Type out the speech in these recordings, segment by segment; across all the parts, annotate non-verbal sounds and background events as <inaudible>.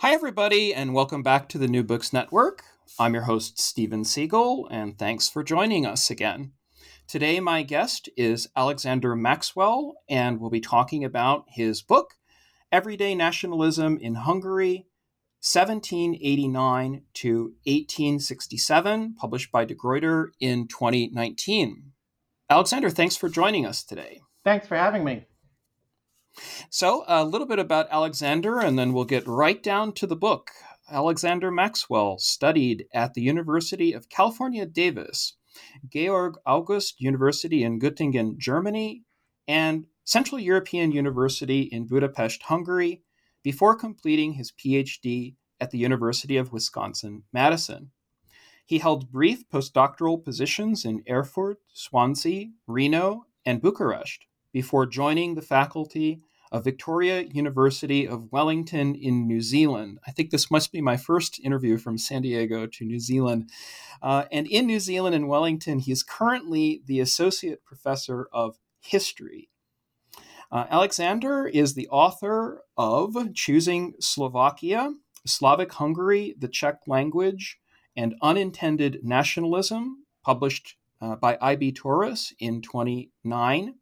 Hi, everybody, and welcome back to the New Books Network. I'm your host, Steven Seegel, and thanks for joining us again. Today, my guest is Alexander Maxwell, and we'll be talking about his book, Everyday Nationalism in Hungary, 1789 to 1867, published by De Gruyter in 2019. Alexander, thanks for joining us today. Thanks for having me. So, a little bit about Alexander, and then we'll get right down to the book. Alexander Maxwell studied at the University of California, Davis, Georg August University in Göttingen, Germany, and Central European University in Budapest, Hungary, before completing his PhD at the University of Wisconsin Madison. He held brief postdoctoral positions in Erfurt, Swansea, Reno, and Bucharest before joining the faculty of Victoria University of Wellington in New Zealand. I think this must be my first interview from San Diego to New Zealand. Uh, and in New Zealand and Wellington, he is currently the Associate Professor of History. Uh, Alexander is the author of Choosing Slovakia, Slavic Hungary, the Czech Language, and Unintended Nationalism, published uh, by IB Tauris in 29.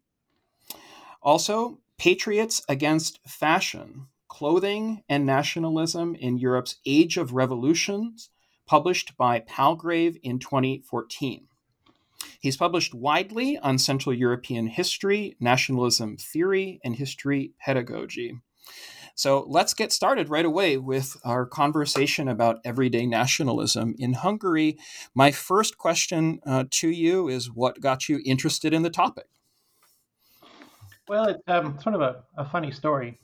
Also, Patriots Against Fashion Clothing and Nationalism in Europe's Age of Revolutions, published by Palgrave in 2014. He's published widely on Central European history, nationalism theory, and history pedagogy. So let's get started right away with our conversation about everyday nationalism in Hungary. My first question uh, to you is what got you interested in the topic? Well, it's um, sort of a, a, funny story.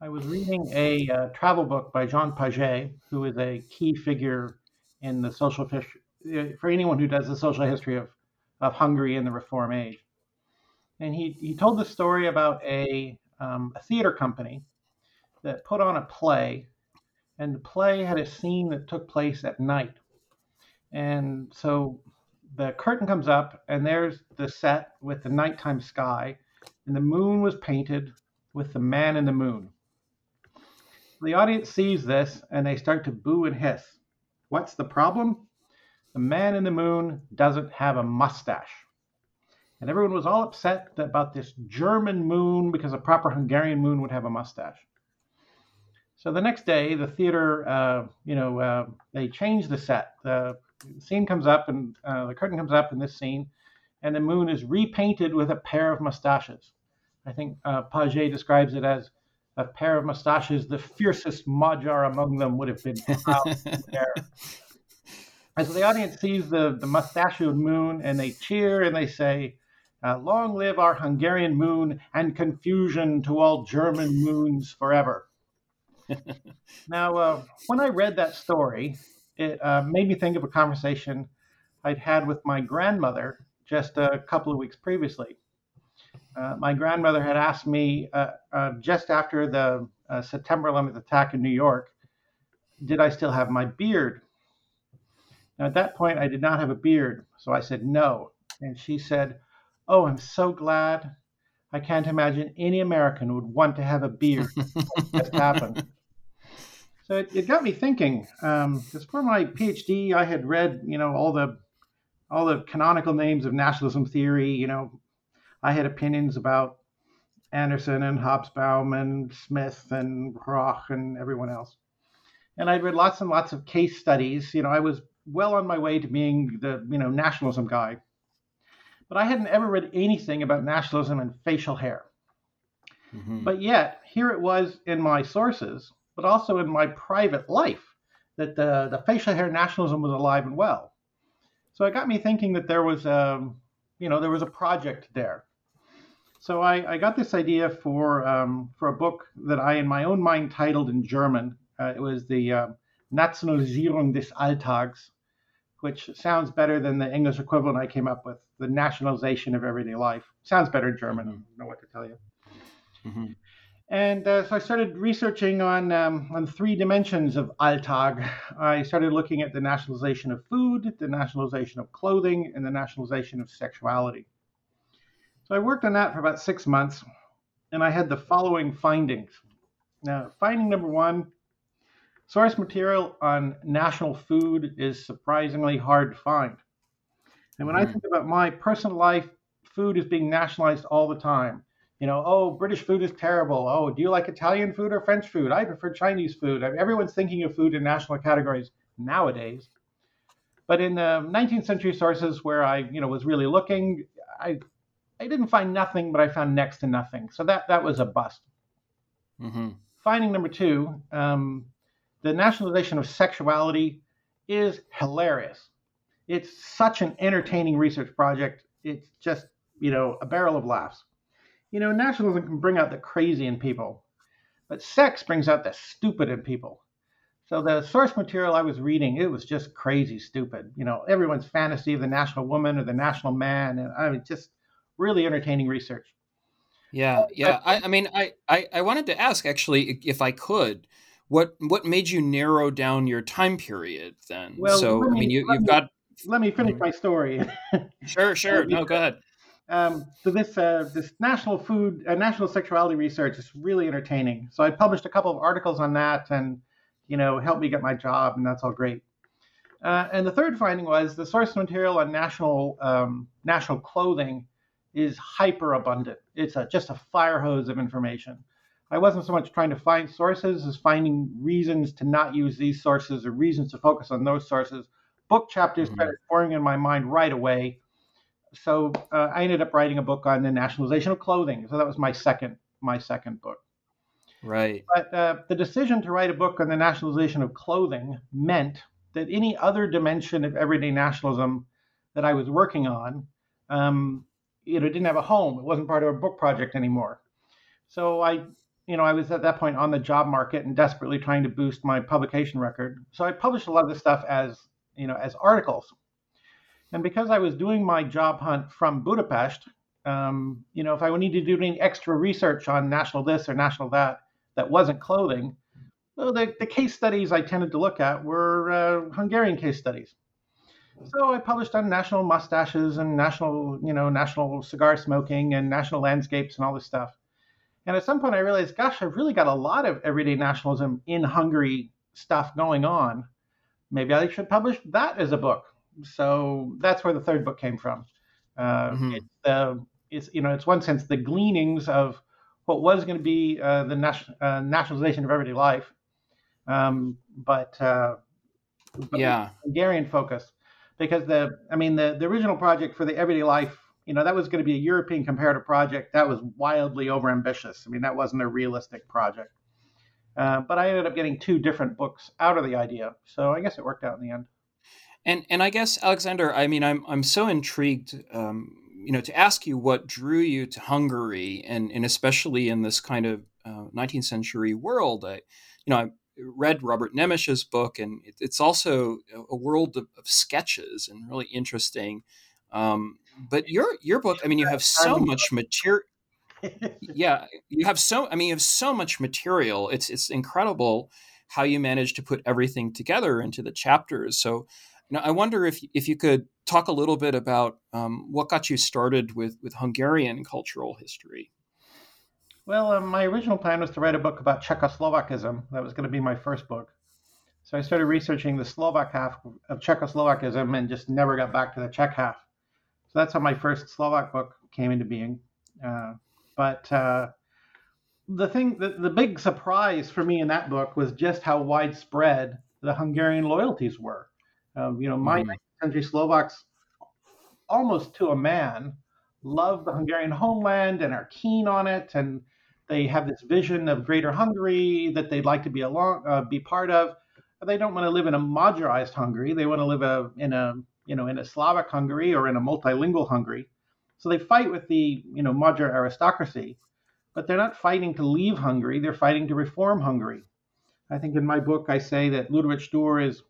I was reading a uh, travel book by Jean Paget, who is a key figure in the social history, uh, for anyone who does the social history of, of Hungary in the Reform age. And he, he told the story about a, um, a theater company that put on a play, and the play had a scene that took place at night. And so the curtain comes up, and there's the set with the nighttime sky and the moon was painted with the man in the moon. The audience sees this and they start to boo and hiss. What's the problem? The man in the moon doesn't have a mustache. And everyone was all upset about this German moon because a proper Hungarian moon would have a mustache. So the next day, the theater, uh, you know, uh, they change the set. The scene comes up and uh, the curtain comes up in this scene, and the moon is repainted with a pair of mustaches. I think uh, Paget describes it as a pair of mustaches. The fiercest Magyar among them would have been. And <laughs> so the audience sees the, the mustachioed moon and they cheer and they say, uh, Long live our Hungarian moon and confusion to all German moons forever. <laughs> now, uh, when I read that story, it uh, made me think of a conversation I'd had with my grandmother just a couple of weeks previously. Uh, my grandmother had asked me uh, uh, just after the uh, September 11th attack in New York, did I still have my beard? Now, at that point, I did not have a beard, so I said no. And she said, Oh, I'm so glad. I can't imagine any American would want to have a beard. <laughs> just happened. So it, it, got me thinking. Um, because for my PhD, I had read, you know, all the all the canonical names of nationalism theory. You know, I had opinions about Anderson and Hobsbawm and Smith and Hroch and everyone else. And I'd read lots and lots of case studies. You know, I was well on my way to being the, you know, nationalism guy. But I hadn't ever read anything about nationalism and facial hair. Mm-hmm. But yet, here it was in my sources, but also in my private life, that the, the facial hair nationalism was alive and well. So it got me thinking that there was, um, you know, there was a project there. So I, I got this idea for um, for a book that I, in my own mind, titled in German. Uh, it was the uh, Nationalisierung des Alltags, which sounds better than the English equivalent I came up with, the nationalization of everyday life. Sounds better in German. I don't know what to tell you. Mm-hmm. And uh, so I started researching on um, on three dimensions of Alltag. I started looking at the nationalization of food, the nationalization of clothing, and the nationalization of sexuality. So I worked on that for about six months, and I had the following findings. Now, finding number one source material on national food is surprisingly hard to find. And when mm-hmm. I think about my personal life, food is being nationalized all the time. You know, oh, British food is terrible. Oh, do you like Italian food or French food? I prefer Chinese food. Everyone's thinking of food in national categories nowadays. But in the 19th century sources where I, you know, was really looking, I I didn't find nothing, but I found next to nothing. So that that was a bust. Mm-hmm. Finding number two, um, the nationalization of sexuality is hilarious. It's such an entertaining research project. It's just you know a barrel of laughs. You know, nationalism can bring out the crazy in people, but sex brings out the stupid in people. So the source material I was reading, it was just crazy stupid. You know, everyone's fantasy of the national woman or the national man, and I mean, just really entertaining research. Yeah, yeah. I, I mean, I, I, I wanted to ask actually, if I could, what what made you narrow down your time period then? Well, so me, I mean, you, you've me, got. Let me finish mm-hmm. my story. sure, sure. <laughs> no, go ahead. Um, so this uh, this national food uh, national sexuality research is really entertaining. So I published a couple of articles on that, and you know helped me get my job, and that's all great. Uh, and the third finding was the source material on national um, national clothing is hyper abundant. It's a, just a fire hose of information. I wasn't so much trying to find sources as finding reasons to not use these sources or reasons to focus on those sources. Book chapters mm-hmm. started pouring in my mind right away. So uh, I ended up writing a book on the nationalization of clothing. So that was my second my second book. Right. But uh, the decision to write a book on the nationalization of clothing meant that any other dimension of everyday nationalism that I was working on um, you know didn't have a home. It wasn't part of a book project anymore. So I, you know, I was at that point on the job market and desperately trying to boost my publication record. So I published a lot of this stuff as you know as articles. And because I was doing my job hunt from Budapest, um, you know, if I needed to do any extra research on national this or national that that wasn't clothing, well, the, the case studies I tended to look at were uh, Hungarian case studies. So I published on national mustaches and national, you know, national cigar smoking and national landscapes and all this stuff. And at some point, I realized, gosh, I've really got a lot of everyday nationalism in Hungary stuff going on. Maybe I should publish that as a book. So that's where the third book came from. Uh, mm-hmm. It's the, it's you know, it's one sense the gleanings of what was going to be uh, the nation, uh, nationalization of everyday life, um, but, uh, but yeah, Hungarian focus because the I mean the the original project for the Everyday Life, you know, that was going to be a European comparative project. That was wildly overambitious. I mean, that wasn't a realistic project. Uh, but I ended up getting two different books out of the idea, so I guess it worked out in the end. And and I guess Alexander, I mean, I'm I'm so intrigued, um, you know, to ask you what drew you to Hungary, and and especially in this kind of uh, 19th century world. I, you know, I read Robert Nemes's book, and it, it's also a world of, of, sketches and really interesting. Um, but your your book, I mean, you have so much material. <laughs> yeah, you have so. I mean, you have so much material. It's it's incredible how you manage to put everything together into the chapters. So, know, I wonder if if you could talk a little bit about um, what got you started with with Hungarian cultural history. Well, um, my original plan was to write a book about Czechoslovakism. That was going to be my first book. So I started researching the Slovak half of Czechoslovakism and just never got back to the Czech half. So that's how my first Slovak book came into being. Uh, but uh, the thing, the, the big surprise for me in that book was just how widespread the Hungarian loyalties were. Um, you know, my mm. country Slovaks, almost to a man, love the Hungarian homeland and are keen on it and they have this vision of greater Hungary that they'd like to be along, uh, be part of. But they don't want to live in a Magyarized Hungary. They want to live a, in a, you know, in a Slavic Hungary or in a multilingual Hungary. So they fight with the you know Magyar aristocracy, but they're not fighting to leave Hungary. They're fighting to reform Hungary. I think in my book I say that Ludwig Stur is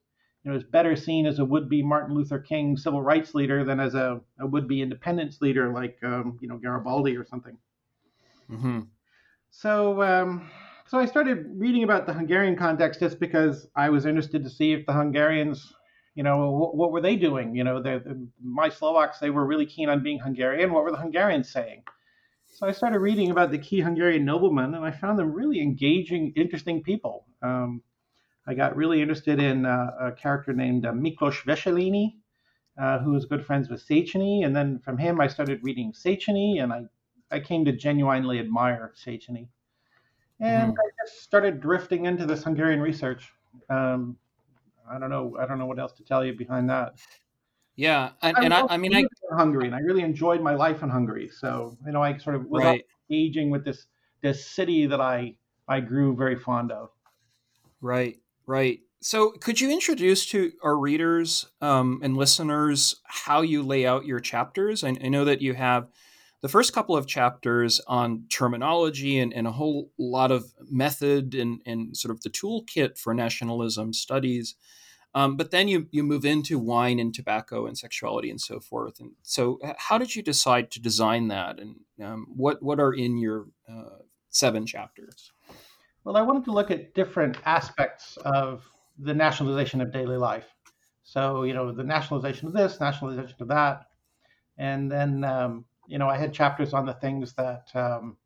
you know is better seen as a would-be Martin Luther King civil rights leader than as a, a would-be independence leader like um, you know Garibaldi or something. Mm-hmm. So um, so I started reading about the Hungarian context just because I was interested to see if the Hungarians you know, what, what were they doing? You know, the, the, my Slovaks, they were really keen on being Hungarian. What were the Hungarians saying? So I started reading about the key Hungarian noblemen, and I found them really engaging, interesting people. Um, I got really interested in uh, a character named uh, Miklos Wesselényi, uh, who was good friends with Széchenyi. And then from him, I started reading Széchenyi, and I, I came to genuinely admire Széchenyi. And mm. I just started drifting into this Hungarian research. Um, I don't know. I don't know what else to tell you behind that. Yeah, and, and I, I, mean, I Hungary, and I really enjoyed my life in Hungary. So you know, I sort of was right. engaging with this this city that I I grew very fond of. Right, right. So, could you introduce to our readers um, and listeners how you lay out your chapters? I, I, know that you have the first couple of chapters on terminology and, and a whole lot of method and, and sort of the toolkit for nationalism studies. Um, but then you you move into wine and tobacco and sexuality and so forth. And so, how did you decide to design that? And um, what what are in your uh, seven chapters? Well, I wanted to look at different aspects of the nationalization of daily life. So, you know, the nationalization of this, nationalization of that, and then um, you know, I had chapters on the things that um,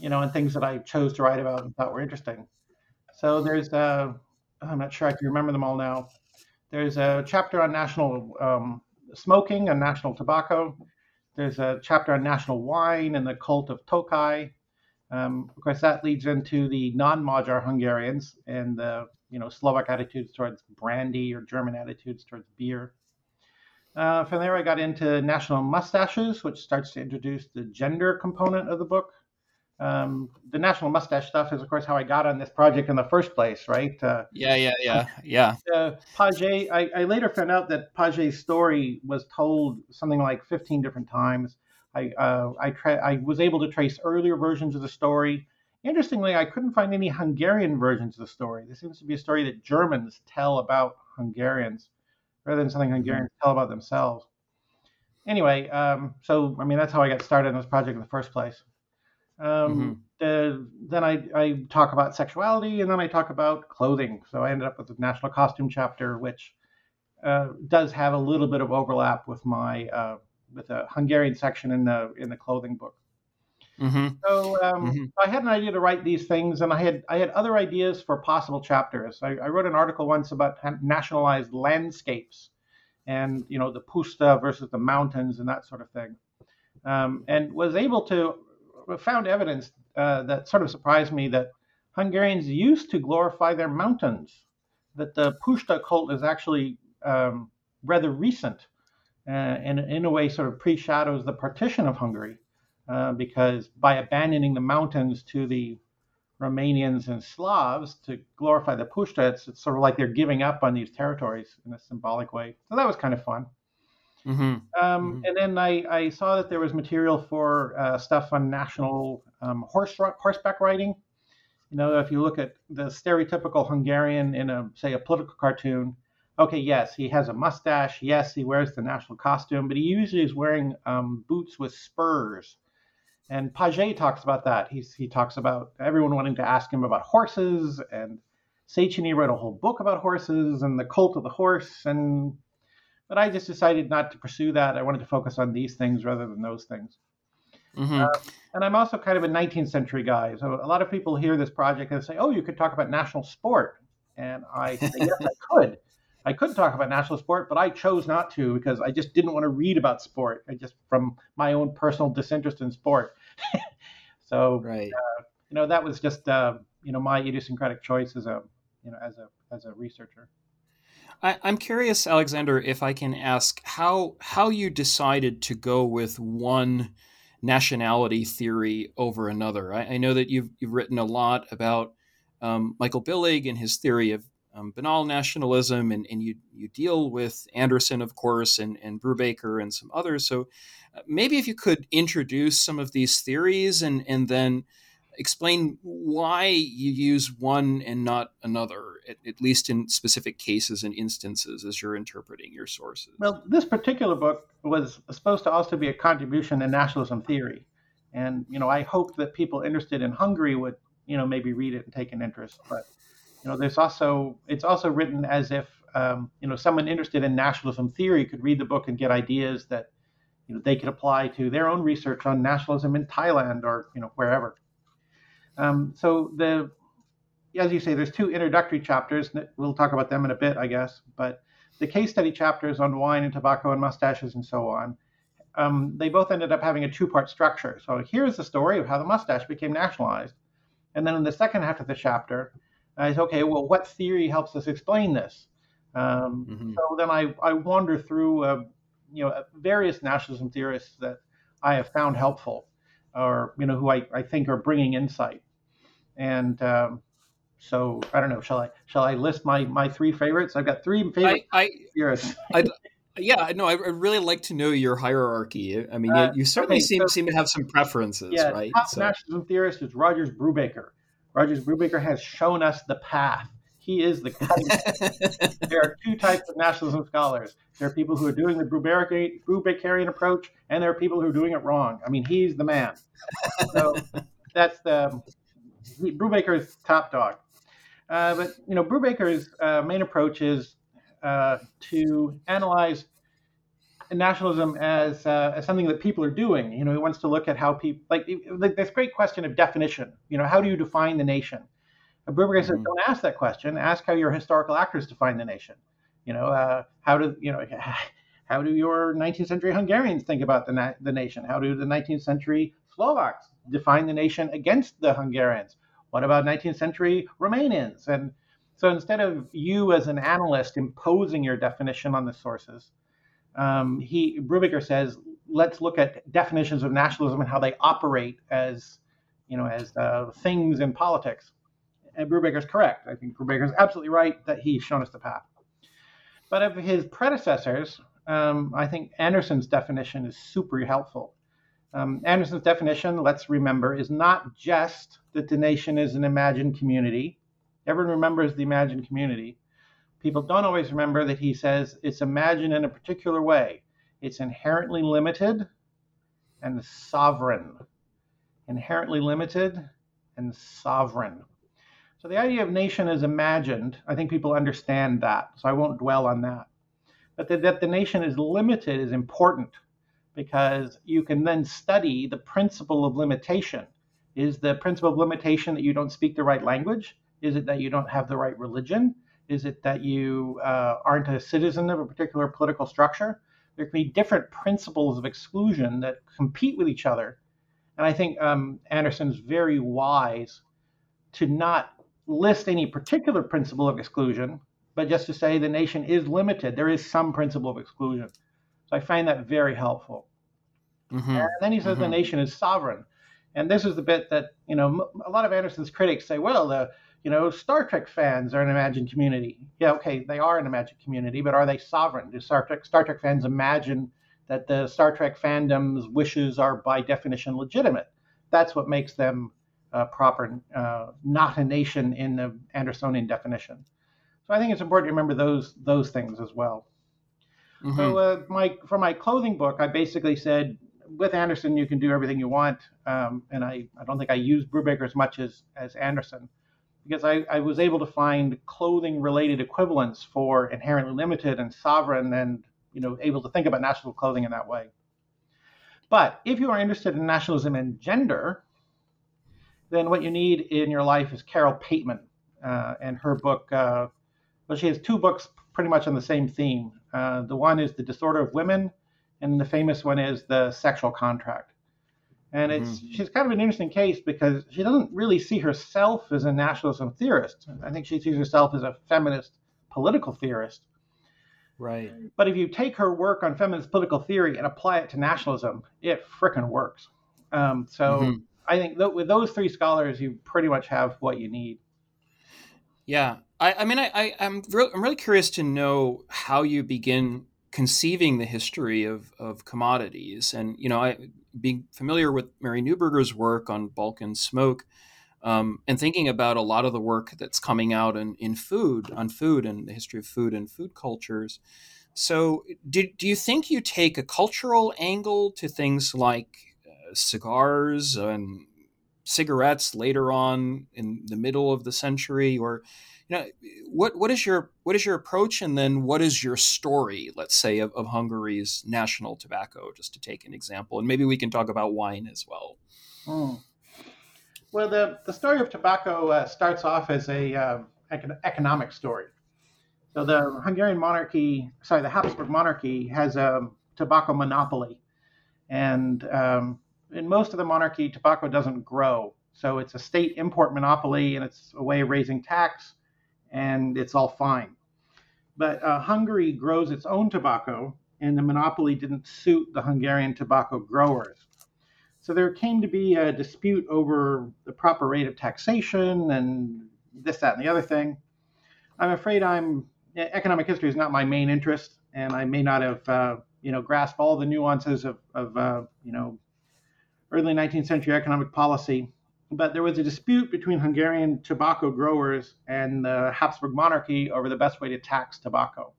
you know, and things that I chose to write about and thought were interesting. So there's a I'm not sure I can remember them all now. There's a chapter on national um, smoking and national tobacco. There's a chapter on national wine and the cult of Tokaj. Um, of course, that leads into the non-Magyar Hungarians and the you know Slovak attitudes towards brandy or German attitudes towards beer. Uh, from there, I got into national mustaches, which starts to introduce the gender component of the book. Um, the national mustache stuff is, of course, how I got on this project in the first place, right? Uh, yeah, yeah, yeah, yeah. <laughs> Uh, Paget, I, I, later found out that Paget's story was told something like 15 different times. I, uh, I, tra- I was able to trace earlier versions of the story. Interestingly, I couldn't find any Hungarian versions of the story. This seems to be a story that Germans tell about Hungarians rather than something Hungarians tell about themselves. Anyway, um, so I mean that's how I got started on this project in the first place. Um, mm-hmm. then I, I talk about sexuality, and then I talk about clothing. So I ended up with the national costume chapter, which uh, does have a little bit of overlap with my uh, with a Hungarian section in the in the clothing book. Mm-hmm. So um, mm-hmm. I had an idea to write these things, and I had I had other ideas for possible chapters. I, I wrote an article once about nationalized landscapes, and you know the puszta versus the mountains and that sort of thing, um, and was able to found evidence uh, that sort of surprised me that Hungarians used to glorify their mountains, that the Puszta cult is actually um, rather recent, uh, and in a way sort of pre-shadows the partition of Hungary, uh, because by abandoning the mountains to the Romanians and Slavs to glorify the Puszta, it's, it's sort of like they're giving up on these territories in a symbolic way. So that was kind of fun. Mm-hmm. Um, mm-hmm. And then I, I, saw that there was material for uh, stuff on national um, horse horseback riding. You know, if you look at the stereotypical Hungarian in a say a political cartoon, okay, yes, he has a mustache. Yes, he wears the national costume, but he usually is wearing um, boots with spurs. And Paget talks about that. He's, he talks about everyone wanting to ask him about horses, and Széchenyi wrote a whole book about horses and the cult of the horse, and but I just decided not to pursue that. I wanted to focus on these things rather than those things. Mm-hmm. Uh, and I'm also kind of a 19th century guy. So a lot of people hear this project and say, oh, you could talk about national sport. And I say, yes, I could. I could talk about national sport, but I chose not to because I just didn't want to read about sport. I just from my own personal disinterest in sport. <laughs> so, right. Uh, you know, that was just uh, you know my idiosyncratic choice as a you know as a as a researcher. I, am curious, Alexander, if I can ask how how you decided to go with one nationality theory over another. I, I know that you've you've written a lot about um, Michael Billig and his theory of um, banal nationalism, and, and you you deal with Anderson, of course, and and Brubaker and some others. So uh, maybe if you could introduce some of these theories and and then explain why you use one and not another, at, at, least in specific cases and instances as you're interpreting your sources. Well, this particular book was supposed to also be a contribution in nationalism theory. And, you know, I hoped that people interested in Hungary would, you know, maybe read it and take an interest. But you know, there's also it's also written as if um, you know someone interested in nationalism theory could read the book and get ideas that you know they could apply to their own research on nationalism in Thailand or you know wherever. Um, so the as you say, there's two introductory chapters. We'll talk about them in a bit, I guess. But the case study chapters on wine and tobacco and mustaches and so on, um, they both ended up having a two-part structure. So here's the story of how the mustache became nationalized, and then in the second half of the chapter, I said, okay, well, what theory helps us explain this? Um, mm-hmm. So then I, I wander through, uh, you know, various nationalism theorists that I have found helpful, or you know, who I, I think are bringing insight. And um, so I don't know. Shall I shall I list my my three favorites? I've got three favorite I, I, theorists. I, yeah, no, I really like to know your hierarchy. I mean, uh, you, certainly okay, seem so, seem to have some preferences, yeah, right? Top so. nationalism theorist is Rogers Brubaker. Rogers Brubaker has shown us the path. He is the <laughs> there are two types of nationalism scholars. There are people who are doing the Brubakerian approach, and there are people who are doing it wrong. I mean, he's the man. So <laughs> that's the he, Brubaker's top dog. Uh, but you know, Brubaker's uh, main approach is uh, to analyze nationalism as, uh, as something that people are doing. You know, he wants to look at how people like, like this great question of definition. You know, how do you define the nation? Brubaker mm-hmm. says, don't ask that question. Ask how your historical actors define the nation. You know, uh, how do you know? <laughs> How do your 19th century Hungarians think about the, na- the nation? How do the 19th century Slovaks define the nation against the Hungarians? What about 19th century Romanians? And so instead of you as an analyst imposing your definition on the sources, um, he Brubaker says, let's look at definitions of nationalism and how they operate as, you know, as uh, things in politics. And Brubaker's correct. I think Brubaker's absolutely right that he's shown us the path. But of his predecessors, um, I think Anderson's definition is super helpful. Um, Anderson's definition, let's remember, is not just that the nation is an imagined community. Everyone remembers the imagined community people don't always remember that he says it's imagined in a particular way. It's inherently limited and sovereign. Inherently limited and sovereign. So the idea of nation is imagined. I think people understand that, so I won't dwell on that. But that, that the nation is limited is important because you can then study the principle of limitation. Is the principle of limitation that you don't speak the right language? Is it that you don't have the right religion? Is it that you uh, aren't a citizen of a particular political structure? There can be different principles of exclusion that compete with each other. And I think um, Anderson's very wise to not list any particular principle of exclusion, but just to say the nation is limited. There is some principle of exclusion. So I find that very helpful. Mm-hmm. And then he says mm-hmm. the nation is sovereign. And this is the bit that, you know, a lot of Anderson's critics say, well, the you know, Star Trek fans are an imagined community. Yeah, okay, they are an imagined community, but are they sovereign? Do Star Trek Star Trek fans imagine that the Star Trek fandom's wishes are by definition legitimate? That's what makes them uh, proper, uh, not a nation in the Andersonian definition. So I think it's important to remember those those things as well. Mm-hmm. So uh, my for my clothing book, I basically said with Anderson you can do everything you want, um, and I, I don't think I use Brubaker as much as as Anderson because I, I was able to find clothing related equivalents for inherently limited and sovereign and you know able to think about national clothing in that way. But if you are interested in nationalism and gender, then what you need in your life is Carole Pateman uh, and her book. Uh, well, she has two books pretty much on the same theme. Uh, the one is The Disorder of Women, and the famous one is The Sexual Contract. And it's mm-hmm. she's kind of an interesting case because she doesn't really see herself as a nationalism theorist. I think she sees herself as a feminist political theorist. Right. But if you take her work on feminist political theory and apply it to nationalism, it frickin' works. Um, so mm-hmm. I think that with those three scholars, you pretty much have what you need. Yeah, I, I mean, I, I am re- I'm really curious to know how you begin conceiving the history of of commodities, and you know, I being familiar with Mary Neuburger's work on Balkan Smoke. Um, and thinking about a lot of the work that's coming out in, in food, on food and the history of food and food cultures. So, do, do you think you take a cultural angle to things like uh, cigars and cigarettes later on in the middle of the century, or know, what what is your what is your approach, and then what is your story? Let's say of, of Hungary's national tobacco, just to take an example, and maybe we can talk about wine as well. Hmm. Well, the, the story of tobacco uh, starts off as a uh, economic story. So the Hungarian monarchy, sorry, the Habsburg monarchy has a tobacco monopoly, and um, in most of the monarchy, tobacco doesn't grow. So it's a state import monopoly, and it's a way of raising tax, and it's all fine. But uh, Hungary grows its own tobacco, and the monopoly didn't suit the Hungarian tobacco growers. So there came to be a dispute over the proper rate of taxation and this, that, and the other thing. I'm afraid I'm economic history is not my main interest, and I may not have uh, you know grasped all the nuances of, of uh, you know early 19th century economic policy. But there was a dispute between Hungarian tobacco growers and the Habsburg monarchy over the best way to tax tobacco.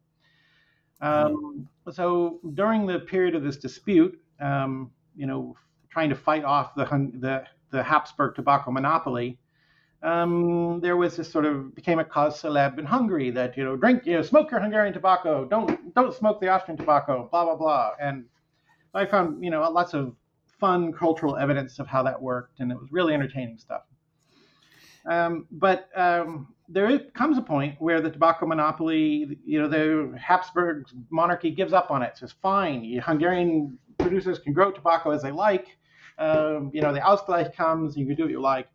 Um, so during the period of this dispute, um, you know, trying to fight off the the, the Habsburg tobacco monopoly, um, there was this sort of became a cause celeb in Hungary that you know drink you know smoke your Hungarian tobacco don't don't smoke the Austrian tobacco blah blah blah and I found you know lots of fun cultural evidence of how that worked and it was really entertaining stuff. Um, but um, there comes a point where the tobacco monopoly, you know, the Habsburg monarchy gives up on it. Says, fine, Hungarian producers can grow tobacco as they like. Um, you know, the Ausgleich comes, you can do what you like.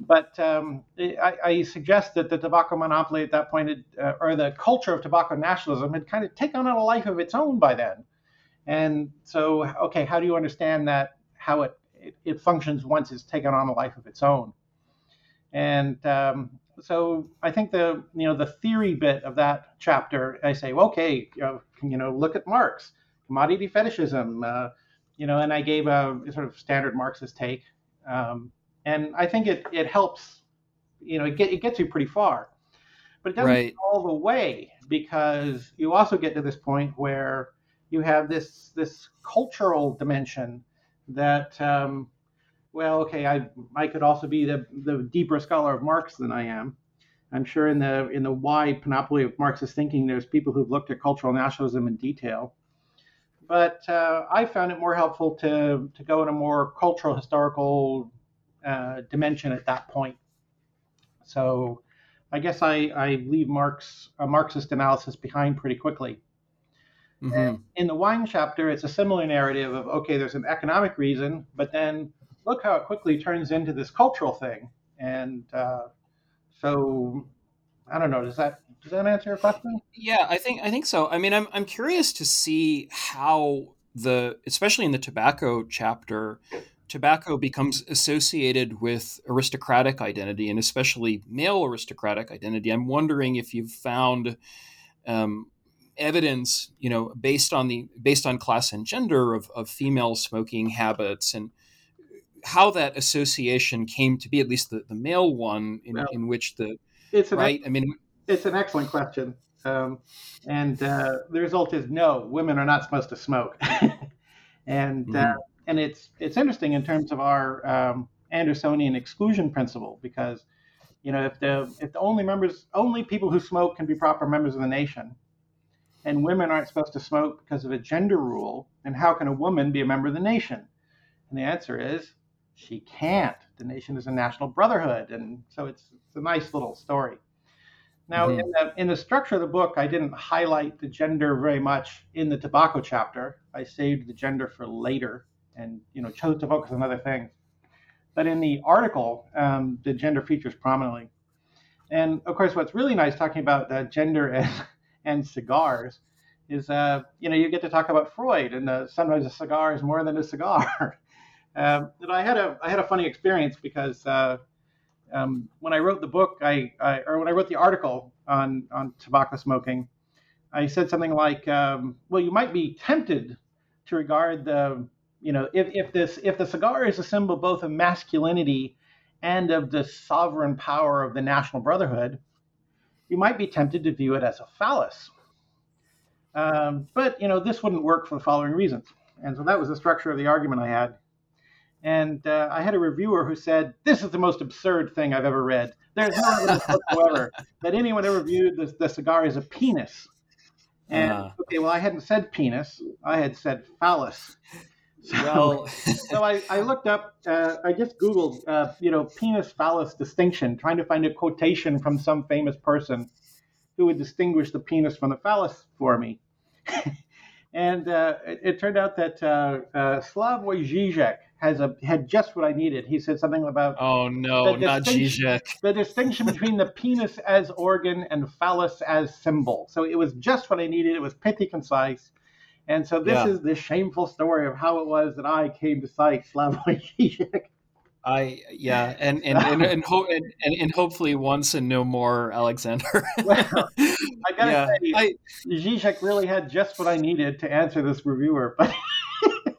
But um, I, I, suggest that the tobacco monopoly at that point, had, uh, or the culture of tobacco nationalism, had kind of taken on a life of its own by then. And so, okay, how do you understand that? How it, it, it functions once it's taken on a life of its own? And um, so I think the you know the theory bit of that chapter, I say, well, okay, you know, you know, look at Marx, commodity fetishism, uh, you know, and I gave a sort of standard Marxist take. Um, and I think it it helps. You know, it, get, it gets you pretty far, but it doesn't right. all the way because you also get to this point where you have this this cultural dimension that um, well, okay, I I could also be the the deeper scholar of Marx than I am. I'm sure in the in the wide panoply of Marxist thinking, there's people who've looked at cultural nationalism in detail. But uh, I found it more helpful to to go in a more cultural historical uh, dimension at that point. So I guess I, I leave Marx a Marxist analysis behind pretty quickly. Mm-hmm. In the wine chapter, it's a similar narrative of okay, there's an economic reason, but then look how it quickly turns into this cultural thing. And uh, so I don't know. Does that does that answer your question? Yeah, I think I think so. I mean, I'm I'm curious to see how the especially in the tobacco chapter tobacco becomes associated with aristocratic identity and especially male aristocratic identity. I'm wondering if you've found um, evidence, you know, based on the based on class and gender of, of female smoking habits and how that association came to be, at least the, the male one, in, well, in which the it's an right. I mean, it's an excellent question, um, and uh, the result is no. Women are not supposed to smoke, <laughs> and uh, mm-hmm. uh, and it's it's interesting in terms of our um, Andersonian exclusion principle because you know if the if the only members only people who smoke can be proper members of the nation and women aren't supposed to smoke because of a gender rule then how can a woman be a member of the nation and the answer is she can't the nation is a national brotherhood and so it's, it's a nice little story now mm-hmm. in, the, in the structure of the book i didn't highlight the gender very much in the tobacco chapter i saved the gender for later and you know chose to focus on other things. But in the article, um, the gender features prominently. And of course, what's really nice talking about uh, gender and, and cigars is, uh, you know, you get to talk about Freud, and uh, sometimes a cigar is more than a cigar. <laughs> um, I had a I had a funny experience because uh, um, when I wrote the book, I, I, or when I wrote the article on on tobacco smoking, I said something like, um, "Well, you might be tempted to regard the, you know, if, if this if the cigar is a symbol both of masculinity and of the sovereign power of the national brotherhood, you might be tempted to view it as a phallus. Um, but you know, this wouldn't work for the following reasons." And so that was the structure of the argument I had. And uh, I had a reviewer who said, This is the most absurd thing I've ever read. There's no evidence whatsoever <laughs> that anyone ever viewed the, the cigar as a penis. And uh, okay, well, I hadn't said penis, I had said phallus. So, well, so I, I, looked up, uh, I just Googled, uh, you know, penis phallus distinction, trying to find a quotation from some famous person who would distinguish the penis from the phallus for me. <laughs> and uh, it, it, turned out that uh, uh, Slavoj Žižek has a had just what I needed. He said something about oh no, not Zizek. The distinction between the penis as organ and phallus as symbol. So it was just what I needed. It was pithy, concise. And so this yeah. is the shameful story of how it was that I came to cite Slavoj Žižek. I yeah, and and and and, ho- and, and, hopefully once and no more, Alexander. well, <laughs> I gotta yeah, say, I, Zizek really had just what I needed to answer this reviewer, but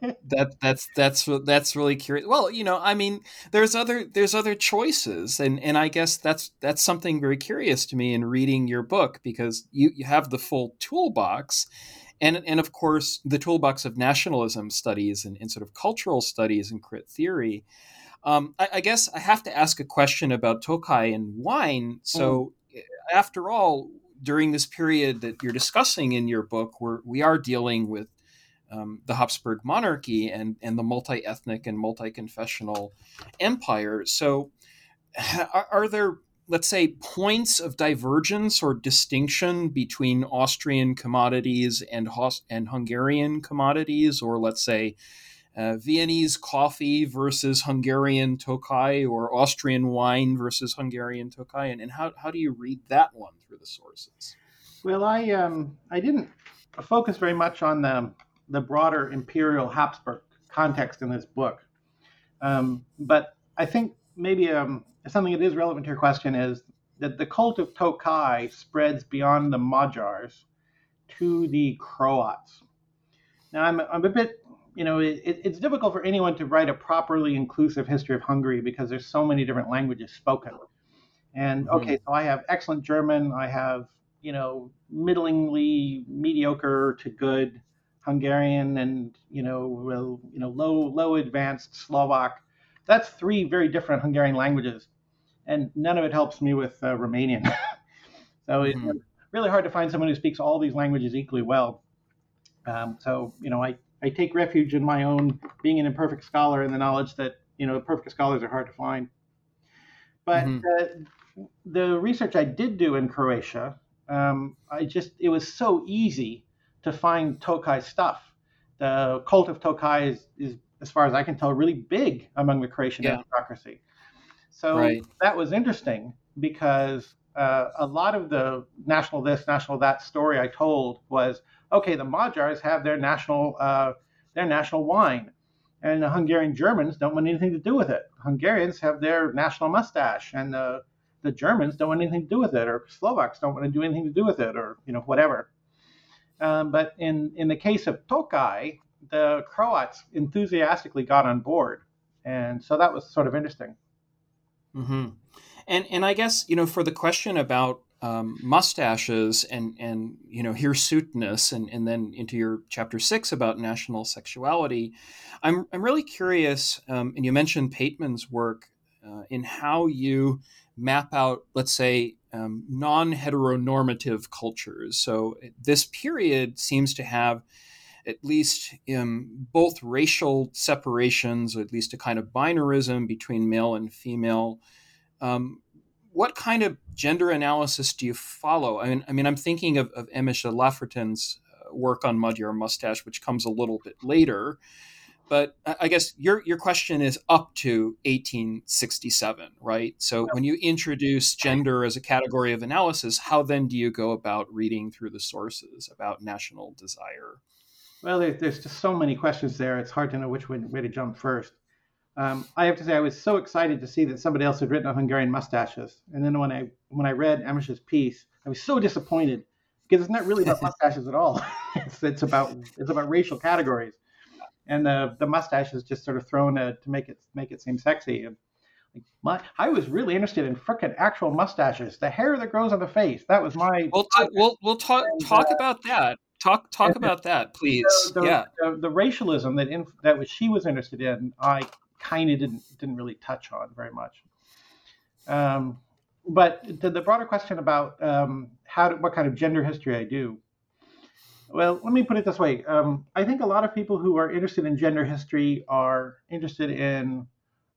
<laughs> that that's that's that's really curious. Well, you know, I mean, there's other there's other choices, and and I guess that's that's something very curious to me in reading your book because you you have the full toolbox, and and of course the toolbox of nationalism studies and, and sort of cultural studies and crit theory. Um, I, I, guess I have to ask a question about Tokai and wine. So, mm. after all, during this period that you're discussing in your book, where we are dealing with um, the Habsburg monarchy and, and the multi ethnic and multi confessional empire. So, <sighs> are, are, there, let's say, points of divergence or distinction between Austrian commodities and, and Hungarian commodities, or let's say, uh, Viennese coffee versus Hungarian Tokai, or Austrian wine versus Hungarian Tokai, and, and how, how do you read that one through the sources? Well, I um, I didn't focus very much on the the broader imperial Habsburg context in this book. Um, but I think maybe um, something that is relevant to your question is that the cult of Tokai spreads beyond the Magyars to the Croats. Now, I'm, I'm a bit, you know, it, it's difficult for anyone to write a properly inclusive history of Hungary because there's so many different languages spoken. And mm-hmm. okay, so I have excellent German, I have, you know, middlingly mediocre to good Hungarian and you know well, you know low low advanced Slovak. That's three very different Hungarian languages, and none of it helps me with uh, Romanian. <laughs> so mm-hmm. it's really hard to find someone who speaks all these languages equally well. Um, so you know I I take refuge in my own being an imperfect scholar and the knowledge that you know perfect scholars are hard to find. But mm-hmm. uh, the research I did do in Croatia, um, I just it was so easy to find Tokai stuff. The cult of Tokai is, is, as far as I can tell, really big among the Croatian yeah. aristocracy. So right. that was interesting because uh, a lot of the national this, national that story I told was okay. The Magyars have their national uh, their national wine, and the Hungarian Germans don't want anything to do with it. Hungarians have their national mustache, and the the Germans don't want anything to do with it, or Slovaks don't want to do anything to do with it, or you know whatever. Um, but in, in the case of Tokai, the Croats enthusiastically got on board. And so that was sort of interesting. Mm-hmm. And, and I guess, you know, for the question about um, mustaches and, and, you know, hirsuteness, and, and then into your chapter six about national sexuality, I'm, I'm really curious, um, and you mentioned Pateman's work uh, in how you map out, let's say, um, non heteronormative cultures. So this period seems to have at least in both racial separations, or at least a kind of binarism between male and female. Um, what kind of gender analysis do you follow? I mean, I mean, I'm thinking of, of Emese Lafferton's uh, work on Magyar Mustache, which comes a little bit later. But I guess your your question is up to 1867, right? So when you introduce gender as a category of analysis, how then do you go about reading through the sources about national desire? Well, there's just so many questions there. It's hard to know which way, way to jump first. um, I have to say I was so excited to see that somebody else had written on Hungarian mustaches, and then when I when I read Emese's piece, I was so disappointed because it's not really about <laughs> mustaches at all. <laughs> it's, it's about it's about racial categories, and the the mustache is just sort of thrown to, to make it make it seem sexy. And like my, I was really interested in frickin' actual mustaches, the hair that grows on the face. That was my. We'll t- we'll we'll talk talk uh, about that. Talk talk about that, please. The, the, yeah. The, racialism that in, that was she was interested in, I kind of didn't didn't really touch on very much. Um, but the, the, broader question about um, how to, what kind of gender history I do. Well, let me put it this way. Um, I think a lot of people who are interested in gender history are interested in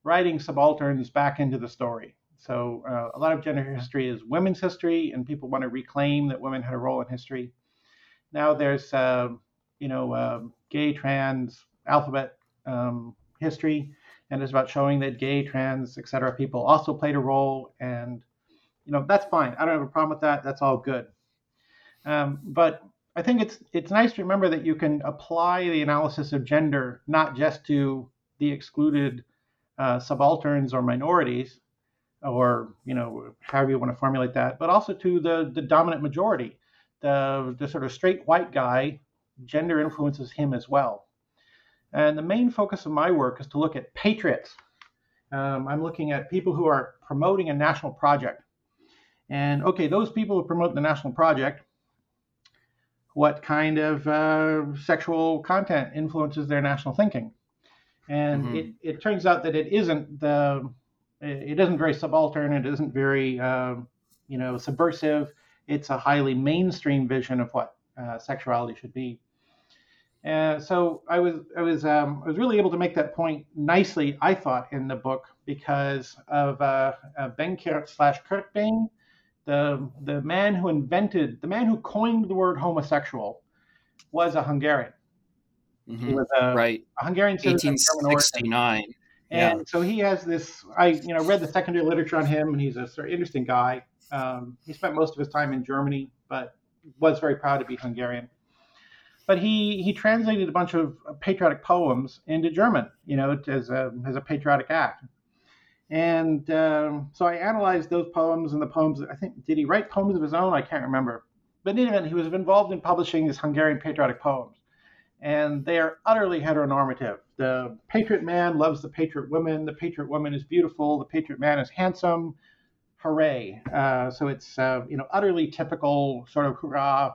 writing subalterns back into the story. So uh, a lot of gender history is women's history, and people want to reclaim that women had a role in history. Now there's, uh, you know, uh, gay, trans, alphabet um, history, and it's about showing that gay, trans, etc. people also played a role, and you know that's fine. I don't have a problem with that. That's all good. Um, but I think it's it's nice to remember that you can apply the analysis of gender not just to the excluded uh, subalterns or minorities, or you know however you want to formulate that, but also to the the dominant majority, the the sort of straight white guy. Gender influences him as well. And the main focus of my work is to look at patriots. Um, I'm looking at people who are promoting a national project. And okay, those people who promote the national project, what kind of uh, sexual content influences their national thinking? And mm-hmm. it, it turns out that it isn't the it isn't very subaltern. It isn't very uh, you know subversive. It's a highly mainstream vision of what uh, sexuality should be. And so I was I was um, I was really able to make that point nicely, I thought, in the book because of uh, uh, Benkert slash Kertbeny, the the man who invented the man who coined the word homosexual was a Hungarian. Mm-hmm. He was a, right. a Hungarian citizen, 1869. And yeah. so he has this. I you know read the secondary literature on him, and he's a sort of interesting guy. Um, he spent most of his time in Germany, but was very proud to be Hungarian but he he translated a bunch of patriotic poems into German, you know, as a as a patriotic act. And um, so I analyzed those poems and the poems. I think did he write poems of his own? I can't remember. But in any event, he was involved in publishing these Hungarian patriotic poems, and they are utterly heteronormative. The patriot man loves the patriot woman. The patriot woman is beautiful. The patriot man is handsome. Hooray! Uh, so it's uh, you know utterly typical sort of hurrah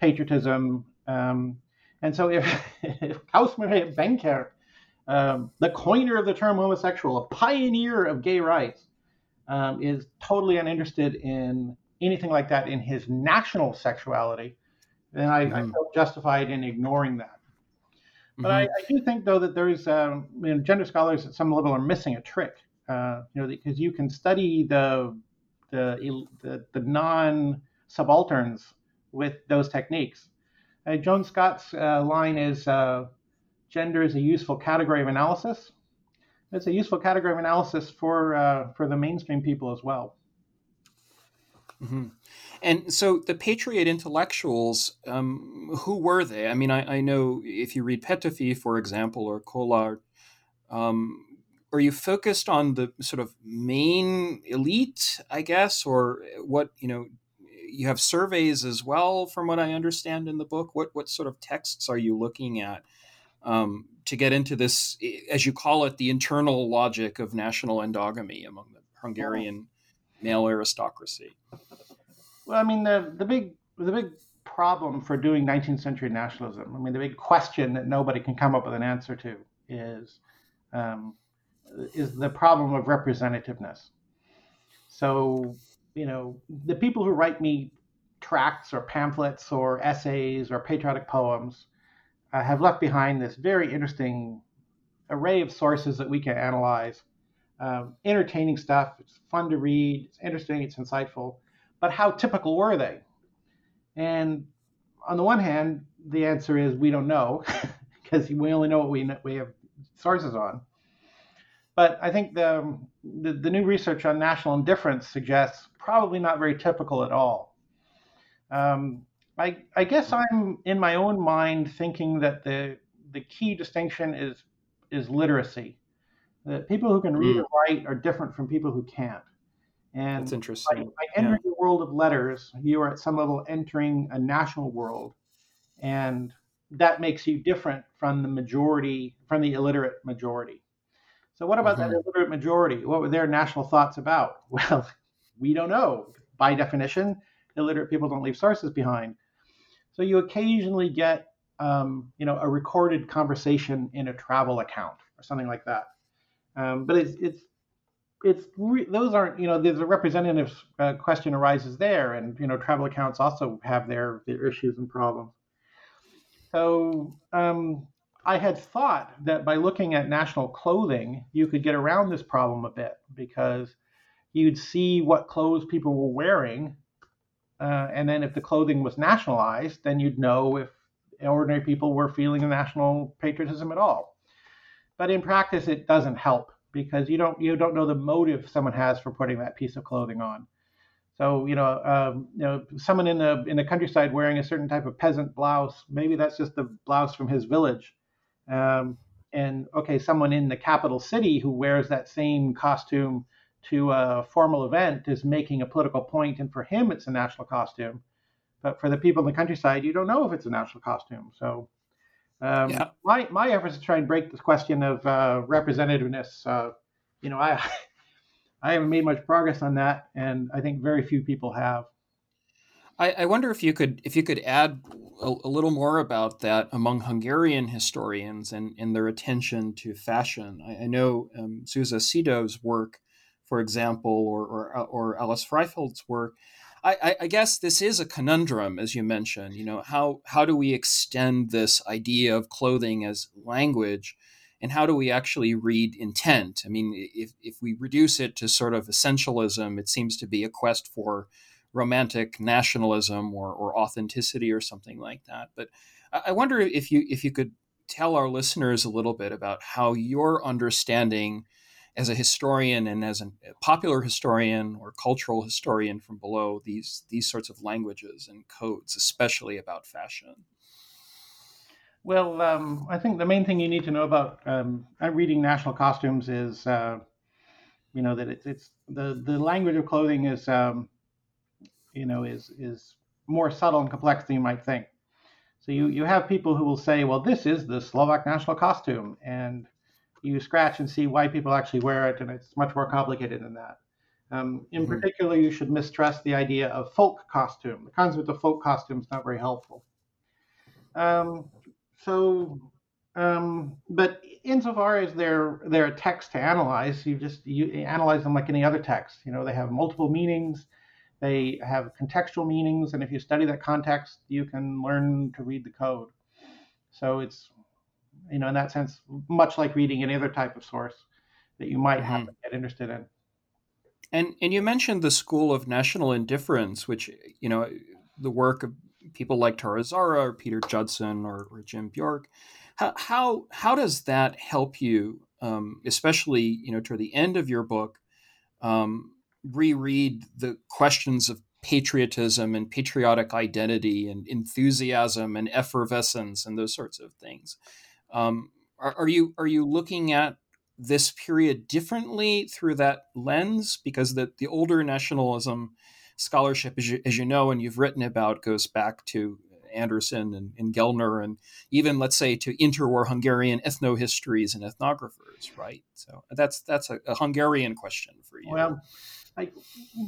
patriotism um, and so if, <laughs> if Benkert, um, the coiner of the term homosexual, a pioneer of gay rights, um, is totally uninterested in anything like that in his national sexuality, then I, mm-hmm. I felt justified in ignoring that. But mm-hmm. I, I, do think, though, that there's um, you know, gender scholars at some level are missing a trick. Uh, you know, because you can study the the the, the non subalterns with those techniques. Uh, Joan Scott's uh, line is uh, gender is a useful category of analysis. It's a useful category of analysis for uh, for the mainstream people as well. Mm-hmm. And so the Patriot intellectuals, um, who were they? I mean, I, I, know if you read Petöfi, for example, or Kollár, um, are you focused on the sort of main elite, I guess, or what you know? you have surveys as well, from what I understand in the book. What what sort of texts are you looking at um, to get into this, as you call it, the internal logic of national endogamy among the Hungarian male aristocracy? Well, I mean, the the big the big problem for doing 19th century nationalism. I mean, the big question that nobody can come up with an answer to is um, is the problem of representativeness. So you know, the people who write me tracts or pamphlets or essays or patriotic poems uh, have left behind this very interesting array of sources that we can analyze. Um, entertaining stuff. It's fun to read. It's interesting. It's insightful. But how typical were they? And on the one hand, the answer is we don't know <laughs> because we only know what we we have sources on. But I think the, the, the new research on national indifference suggests probably not very typical at all. Um, I, I guess I'm in my own mind thinking that the the key distinction is is literacy. That people who can read mm. and write are different from people who can't. And That's interesting. By, by entering yeah. the world of letters, you are at some level entering a national world, and that makes you different from the majority, from the illiterate majority. So, what about mm-hmm. that illiterate majority? What were their national thoughts about? <laughs> Well, we don't know. By definition, illiterate people don't leave sources behind. So, you occasionally get, um, you know, a recorded conversation in a travel account or something like that. Um, but it's it's it's re- those aren't you know there's a representative uh, question arises there, and you know travel accounts also have their their issues and problems. So um, I had thought that by looking at national clothing, you could get around this problem a bit because you'd see what clothes people were wearing, uh, and then if the clothing was nationalized, then you'd know if ordinary people were feeling national patriotism at all. But in practice, it doesn't help because you don't you don't know the motive someone has for putting that piece of clothing on. So you know, um, you know, someone in the in the countryside wearing a certain type of peasant blouse, maybe that's just the blouse from his village. Um, and okay, someone in the capital city who wears that same costume to a formal event is making a political point, and for him, it's a national costume. But for the people in the countryside, you don't know if it's a national costume. So um, yeah. My my efforts to try and break this question of uh, representativeness, uh, you know, I <laughs> I haven't made much progress on that, and I think very few people have. I, I wonder if you could if you could add a, a, little more about that among Hungarian historians and, and their attention to fashion. I, I know um, Zsuzsa Szydó's work, for example, or or, or Alice Freifeld's work I, I, guess this is a conundrum, as you mentioned. You know, how how do we extend this idea of clothing as language, and how do we actually read intent? I mean, if if we reduce it to sort of essentialism, it seems to be a quest for romantic nationalism or, or authenticity or something like that. But I wonder if you if you could tell our listeners a little bit about how your understanding as a historian and as a popular historian or cultural historian from below these these sorts of languages and codes, especially about fashion? Well, um, I think the main thing you need to know about um, reading national costumes is, uh, you know, that it's, it's the the language of clothing is, um, you know, is is more subtle and complex than you might think. So you you have people who will say, well, this is the Slovak national costume, and you scratch and see why people actually wear it, and it's much more complicated than that. Um, in mm-hmm. particular, you should mistrust the idea of folk costume. The concept of folk costume is not very helpful. Um, so, um, but insofar as they're they're a text to analyze, you just you analyze them like any other text. You know, they have multiple meanings, they have contextual meanings, and if you study that context, you can learn to read the code. So it's you know, in that sense, much like reading any other type of source that you might have mm-hmm. to get interested in. And and you mentioned the school of national indifference, which you know, the work of people like Tara Zahra or Pieter Judson or, or Jim Bjork. How, how how does that help you, um, especially you know, toward the end of your book, um, reread the questions of patriotism and patriotic identity and enthusiasm and effervescence and those sorts of things? Um, are, are you are you looking at this period differently through that lens? Because the the older nationalism scholarship, as you, as you know and you've written about, goes back to Anderson and, and Gellner, and even let's say to interwar Hungarian ethnohistories and ethnographers, right? So that's that's a, a Hungarian question for you. Well, I,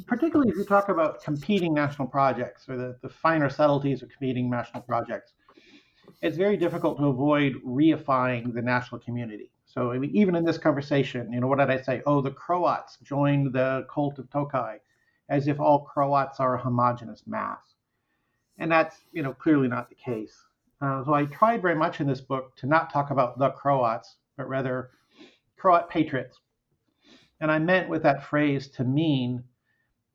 particularly if you talk about competing national projects or the, the finer subtleties of competing national projects, it's very difficult to avoid reifying the national community. So I mean, even in this conversation, you know, what did I say? Oh, the Croats joined the cult of Tokai, as if all Croats are a homogenous mass, and that's you know clearly not the case. Uh, so I tried very much in this book to not talk about the Croats, but rather Croat patriots. And I meant with that phrase to mean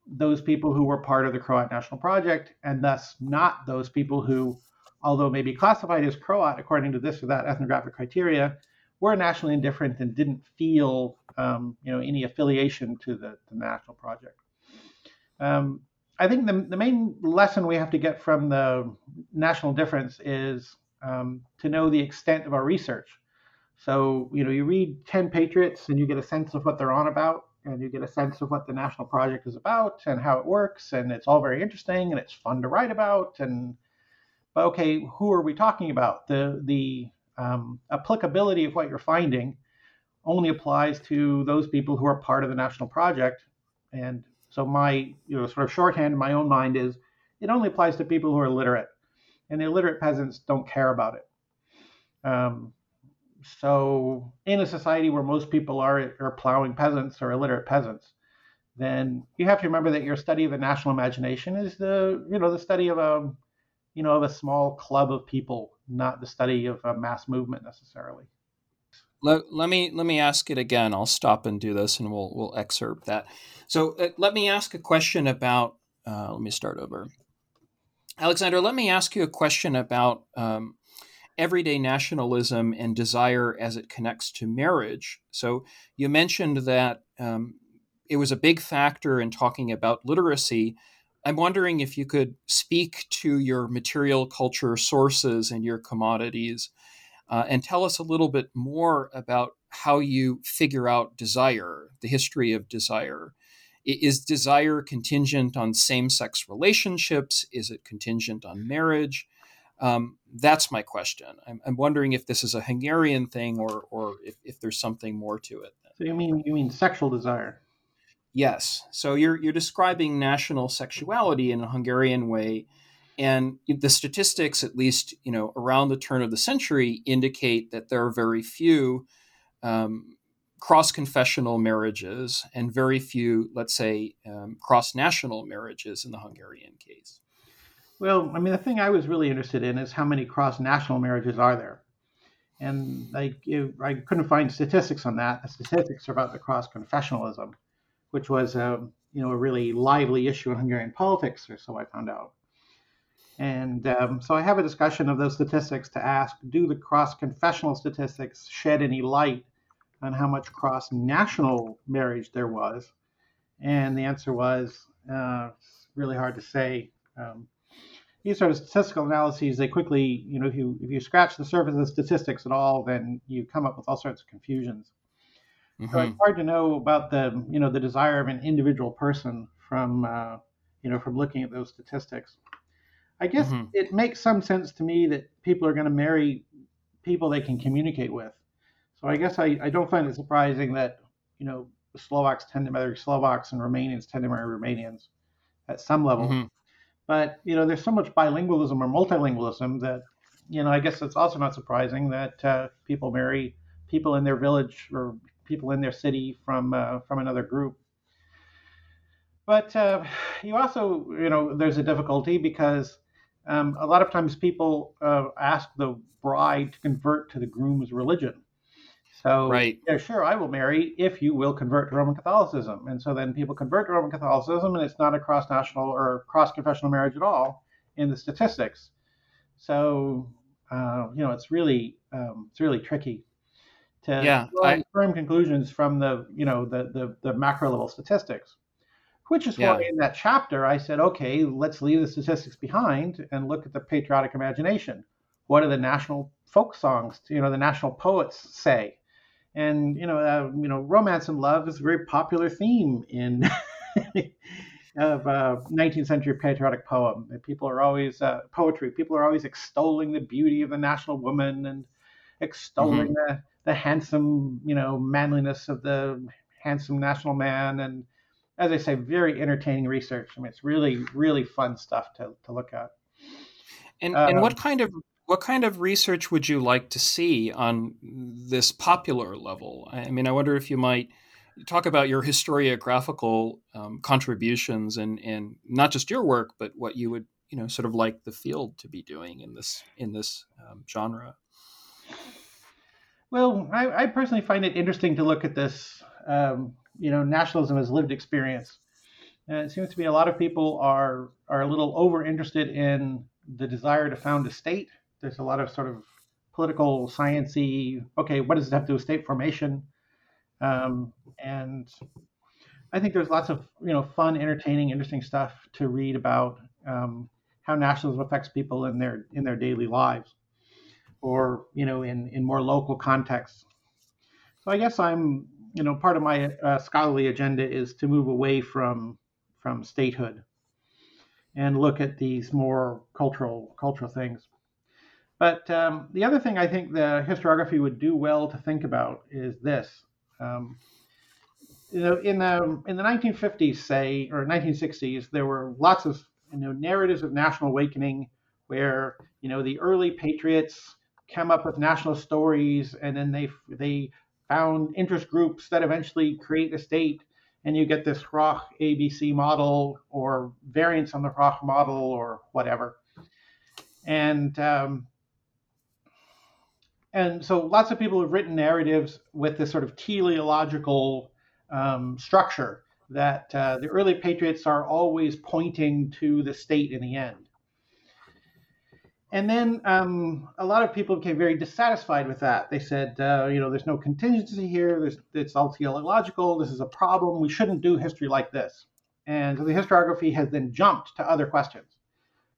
those people who were part of the Croat National Project, and thus not those people who although maybe classified as Croat according to this or that ethnographic criteria, were nationally indifferent and didn't feel um, you know any affiliation to the, the national project. Um, I think the, the main lesson we have to get from the national difference is um, to know the extent of our research. So, you know, you read 10 Patriots and you get a sense of what they're on about and you get a sense of what the national project is about and how it works and it's all very interesting and it's fun to write about and but okay, who are we talking about? The the um, applicability of what you're finding only applies to those people who are part of the national project. And so my you know sort of shorthand in my own mind is it only applies to people who are literate, and the illiterate peasants don't care about it. Um, so in a society where most people are are plowing peasants or illiterate peasants, then you have to remember that your study of the national imagination is the you know the study of a you know of a small club of people, not the study of a mass movement necessarily. Let, let me let me ask it again. I'll stop and do this, and we'll we'll excerpt that. So uh, let me ask a question about. Uh, let me start over. Alexander, let me ask you a question about um, everyday nationalism and desire as it connects to marriage. So you mentioned that um, it was a big factor in talking about literacy. I'm wondering if you could speak to your material culture sources and your commodities uh, and tell us a little bit more about how you figure out desire, the history of desire. Is desire contingent on same sex relationships? Is it contingent on marriage? Um, that's my question. I'm, I'm, wondering if this is a Hungarian thing or, or if, if there's something more to it. So you mean you mean sexual desire? Yes. So you're you're describing national sexuality in a Hungarian way, and the statistics, at least you know around the turn of the century, indicate that there are very few um, cross-confessional marriages and very few, let's say, um, cross-national marriages in the Hungarian case. Well, I mean, the thing I was really interested in is how many cross-national marriages are there, and I I couldn't find statistics on that. The statistics are about the cross-confessionalism, which was a um, you know a really lively issue in Hungarian politics, or so I found out. And um, so I have a discussion of those statistics to ask do the cross confessional statistics shed any light on how much cross national marriage there was? And the answer was uh, it's really hard to say. Um, these sort of statistical analyses, they quickly, you know, if you if you scratch the surface of the statistics at all, then you come up with all sorts of confusions. Mm-hmm. So it's mm-hmm. hard to know about the, you know, the desire of an individual person from, uh, you know, from looking at those statistics. I guess mm-hmm. it makes some sense to me that people are going to marry people they can communicate with. So I guess I, I don't find it surprising that, you know, Slovaks tend to marry Slovaks and Romanians tend to marry Romanians at some level. Mm-hmm. But, you know, there's so much bilingualism or multilingualism that, you know, I guess it's also not surprising that uh, people marry people in their village or people in their city from uh, from another group. But uh, you also, you know, there's a difficulty because um, a lot of times people uh, ask the bride to convert to the groom's religion. So, right. yeah, sure, I will marry if you will convert to Roman Catholicism. And so then people convert to Roman Catholicism, and it's not a cross national or cross confessional marriage at all in the statistics. So, uh, you know, it's really um, it's really tricky to yeah, draw I, firm conclusions from the you know the, the the macro level statistics which is why in that chapter I said, okay, let's leave the statistics behind and look at the patriotic imagination. What do the national folk songs, you know, the national poets say? And you know, uh, you know, romance and love is a very popular theme in <laughs> of uh, 19th century patriotic poem. And people are always uh, poetry. People are always extolling the beauty of the national woman and extolling mm-hmm. the the handsome, you know, manliness of the handsome national man and as I say, very entertaining research. I mean, it's really, really fun stuff to, to look at. And and what um, kind of what kind of research would you like to see on this popular level? I mean, I wonder if you might talk about your historiographical um, contributions and and not just your work, but what you would you know sort of like the field to be doing in this in this um, genre. Well, I, I, personally find it interesting to look at this um, you know nationalism as lived experience. It seems to me a lot of people are are a little over interested in the desire to found a state. There's a lot of sort of political sciency. Okay, what does it have to do with state formation? Um, and I think there's lots of you know fun, entertaining, interesting stuff to read about um, how nationalism affects people in their in their daily lives. or you know in in more local contexts. So I guess I'm you know part of my uh, scholarly agenda is to move away from from statehood and look at these more cultural cultural things. But um, the other thing I think the historiography would do well to think about is this. Um, you know, in the in the 1950s, say, or 1960s, there were lots of you know narratives of national awakening where you know the early patriots came up with national stories, and then they they found interest groups that eventually create a state, and you get this Hroch ABC model or variants on the Hroch model or whatever. And um, and so lots of people have written narratives with this sort of teleological um, structure that uh, the early patriots are always pointing to the state in the end. And then um, a lot of people became very dissatisfied with that. They said, uh, you know, there's no contingency here. There's, it's all teleological. This is a problem. We shouldn't do history like this. And so the historiography has then jumped to other questions.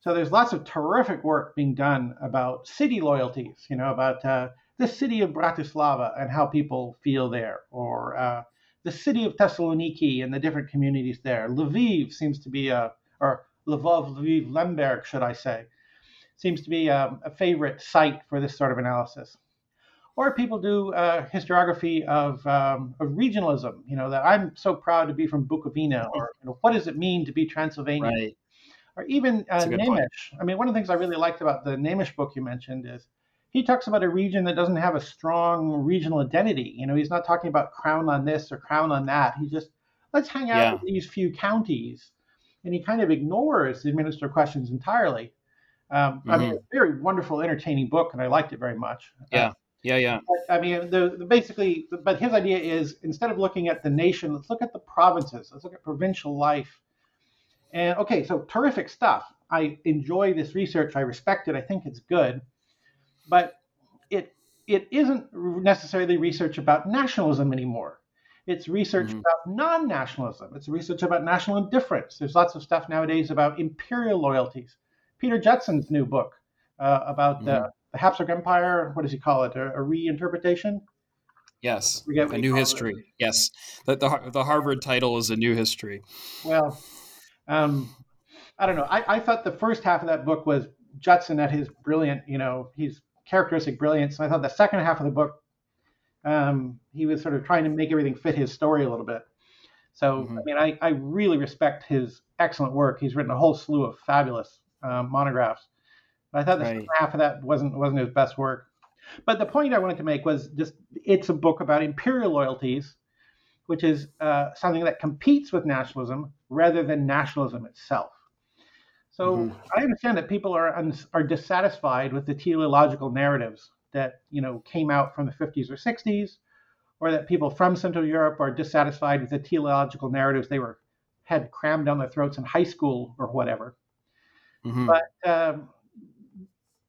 So there's lots of terrific work being done about city loyalties, you know, about uh, the city of Bratislava and how people feel there, or uh, the city of Thessaloniki and the different communities there. Lviv seems to be a, or Lvov, Lviv, Lemberg, should I say, seems to be a, a favorite site for this sort of analysis. Or people do uh, historiography of, um, of regionalism. You know that I'm so proud to be from Bukovina, or you know, what does it mean to be Transylvanian? Right. Or even uh, Nemes. I mean, one of the things I really liked about the Nemes book you mentioned is he talks about a region that doesn't have a strong regional identity. You know, he's not talking about crown on this or crown on that. He just let's hang out yeah. with these few counties, and he kind of ignores the minister questions entirely. Um, mm-hmm. I mean, mm-hmm. very wonderful, entertaining book, and I liked it very much. Yeah, uh, yeah, yeah. But, I mean, the, the, basically, but his idea is instead of looking at the nation, let's look at the provinces. Let's look at provincial life. And okay, so terrific stuff. I enjoy this research. I respect it. I think it's good, but it it isn't necessarily research about nationalism anymore. It's research mm-hmm. about non-nationalism. It's research about national indifference. There's lots of stuff nowadays about imperial loyalties Pieter Judson's new book uh, about mm-hmm. the, the, Habsburg Empire. What does he call it? A, a reinterpretation? Yes, a new history. It. Yes, the, the, the Harvard title is a new history. Well, um, I don't know. I, I thought the first half of that book was Judson at his brilliant, you know, his characteristic brilliance. And I thought the second half of the book, um, he was sort of trying to make everything fit his story a little bit. So, mm-hmm. I mean, I, I really respect his excellent work. He's written a whole slew of fabulous um, monographs. But I thought the right. second half of that wasn't wasn't his best work. But the point I wanted to make was just it's a book about imperial loyalties, which is uh, something that competes with nationalism rather than nationalism itself. So mm-hmm. I understand that people are are dissatisfied with the teleological narratives that you know came out from the 50s or 60s, or that people from Central Europe are dissatisfied with the teleological narratives they were had crammed down their throats in high school or whatever. Mm-hmm. But um,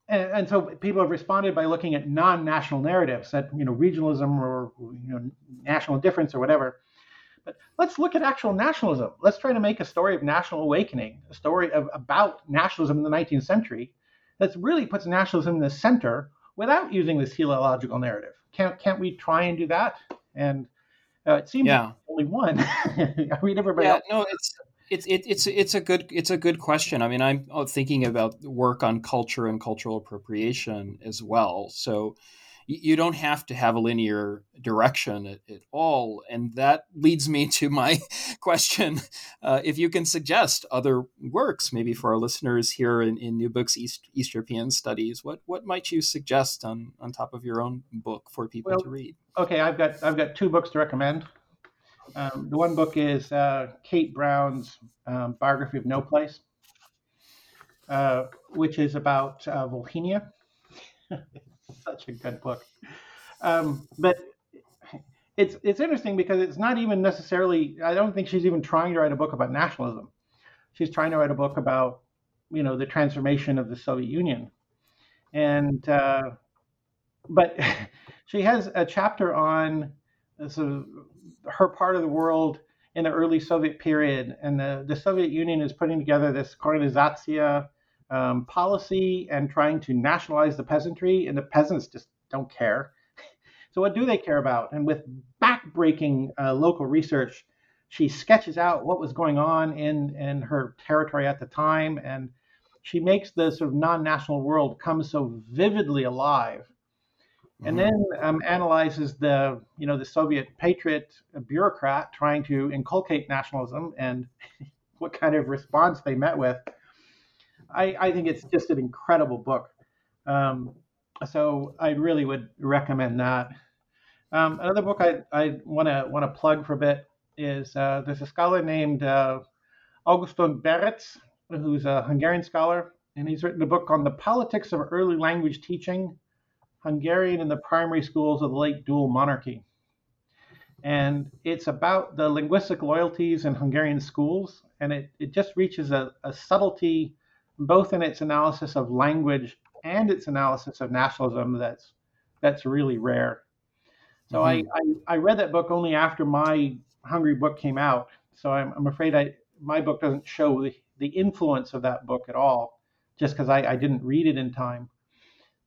and, and, so people have responded by looking at non-national narratives, that you know regionalism or you know national difference or whatever. But let's look at actual nationalism. Let's try to make a story of national awakening, a story of about nationalism in the 19th century that really puts nationalism in the center without using this teleological narrative. Can't can't we try and do that? And uh, it seems yeah. like only one. <laughs> I mean, everybody. Yeah, else. no, it's it's it, it's it's a good it's a good question. I mean, I'm uh, thinking about work on culture and cultural appropriation as well. So you don't have to have a linear direction at, at all, and that leads me to my <laughs> question: uh, if you can suggest other works, maybe for our listeners here in, in New Books East East European Studies, what what might you suggest on on top of your own book for people well, to read? Okay, I've got I've got two books to recommend. Um, the one book is uh, Kate Brown's um, biography of No Place, uh, which is about uh, Volhynia. <laughs> Such a good book. Um, but it's it's interesting because it's not even necessarily. I don't think she's even trying to write a book about nationalism. She's trying to write a book about you know the transformation of the Soviet Union, and uh, but <laughs> she has a chapter on so her part of the world in the early Soviet period, and the, the Soviet Union is putting together this Korenizatsiya um, policy and trying to nationalize the peasantry, and the peasants just don't care. <laughs> so, what do they care about? And with backbreaking uh, local research, she sketches out what was going on in, in her territory at the time, and she makes the sort of non-national world come so vividly alive and mm-hmm. then um, analyzes the you know the Soviet patriot bureaucrat trying to inculcate nationalism and <laughs> what kind of response they met with. I, I think it's just an incredible book. Um, so I really would recommend that. Um, another book I I want to want to plug for a bit is uh, there's a scholar named uh, Augustin Berecz, who's a Hungarian scholar, and he's written a book on the politics of early language teaching, Hungarian in the primary schools of the late dual monarchy. And it's about the linguistic loyalties in Hungarian schools, and it, it just reaches a, a subtlety both in its analysis of language and its analysis of nationalism that's that's really rare. So mm-hmm. I, I, I read that book only after my Hungary book came out. So I'm, I'm afraid I my book doesn't show the, the influence of that book at all, just because I, I didn't read it in time.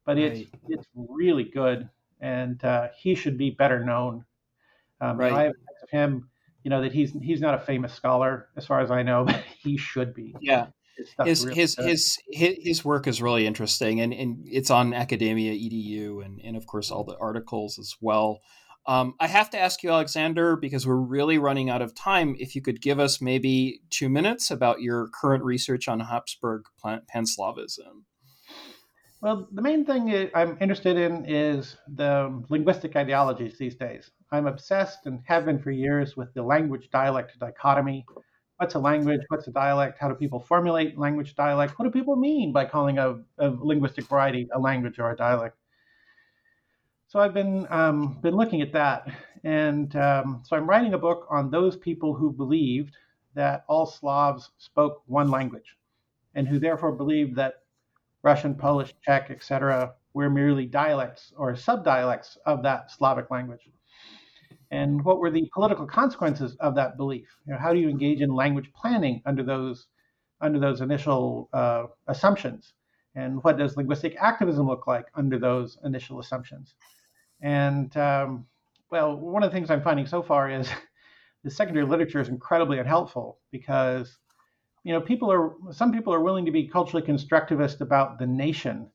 But right. it's it's really good, and uh, he should be better known. Um, right. I have of him, you know, that he's he's not a famous scholar as far as I know, <laughs> but he should be. Yeah his really his, his his his work is really interesting and, and it's on academia edu and, and of course all the articles as well um, i have to ask you alexander because we're really running out of time if you could give us maybe two minutes about your current research on habsburg panslavism well the main thing i'm interested in is the linguistic ideologies these days. I'm obsessed and have been for years with the language dialect dichotomy. What's a language, what's a dialect, how do people formulate language dialect, what do people mean by calling a, a linguistic variety a language or a dialect. So I've been um, been looking at that, and um, so I'm writing a book on those people who believed that all Slavs spoke one language, and who therefore believed that Russian, Polish, Czech, etc., were merely dialects or subdialects of that Slavic language and what were the political consequences of that belief? You know, how do you engage in language planning under those under those initial uh, assumptions? And what does linguistic activism look like under those initial assumptions? And um, well, one of the things I'm finding so far is <laughs> the secondary literature is incredibly unhelpful because you know people are some people are willing to be culturally constructivist about the nation,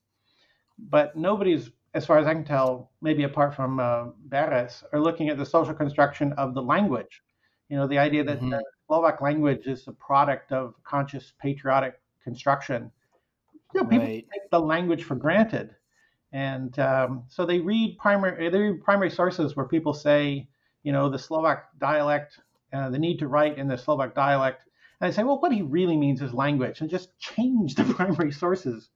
but nobody's as far as I can tell, maybe apart from uh, Berecz, are looking at the social construction of the language. You know, the idea that mm-hmm. the Slovak language is a product of conscious patriotic construction. You know, people right. take the language for granted, and um, so they read primary they read primary sources where people say, you know, the Slovak dialect, uh, the need to write in the Slovak dialect, and I say, well, what he really means is language, and just change the <laughs> primary sources.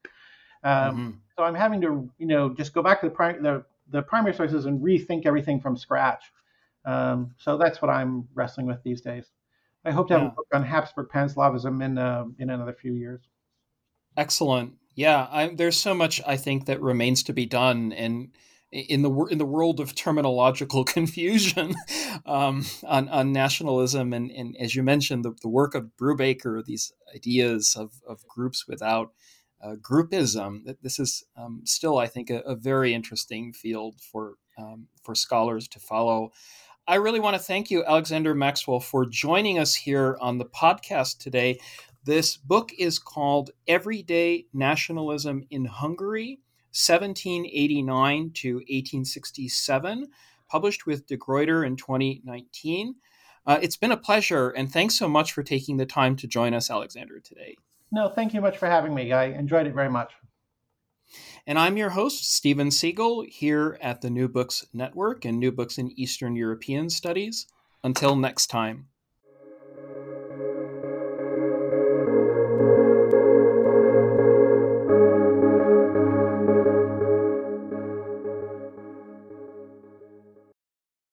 Um, mm-hmm. So I'm having to, you know, just go back to the, pri- the, the primary sources and rethink everything from scratch. Um, so that's what I'm wrestling with these days. I hope to have yeah. a book on Habsburg Panslavism in uh, in another few years. Excellent. Yeah, I, there's so much I think that remains to be done, and in the in the world of terminological <laughs> confusion um, on on nationalism, and, and as you mentioned, the, the work of Brubaker, these ideas of of groups without uh, groupism. This is um, still, I think, a, a, very interesting field for um, for scholars to follow. I really want to thank you, Alexander Maxwell, for joining us here on the podcast today. This book is called Everyday Nationalism in Hungary, 1789 to 1867, published with De Gruyter in 2019. Uh, it's been a pleasure, and thanks so much for taking the time to join us, Alexander, today. No, thank you much for having me. I enjoyed it very much. And I'm your host, Steven Seegel, here at the New Books Network and New Books in Eastern European Studies. Until next time.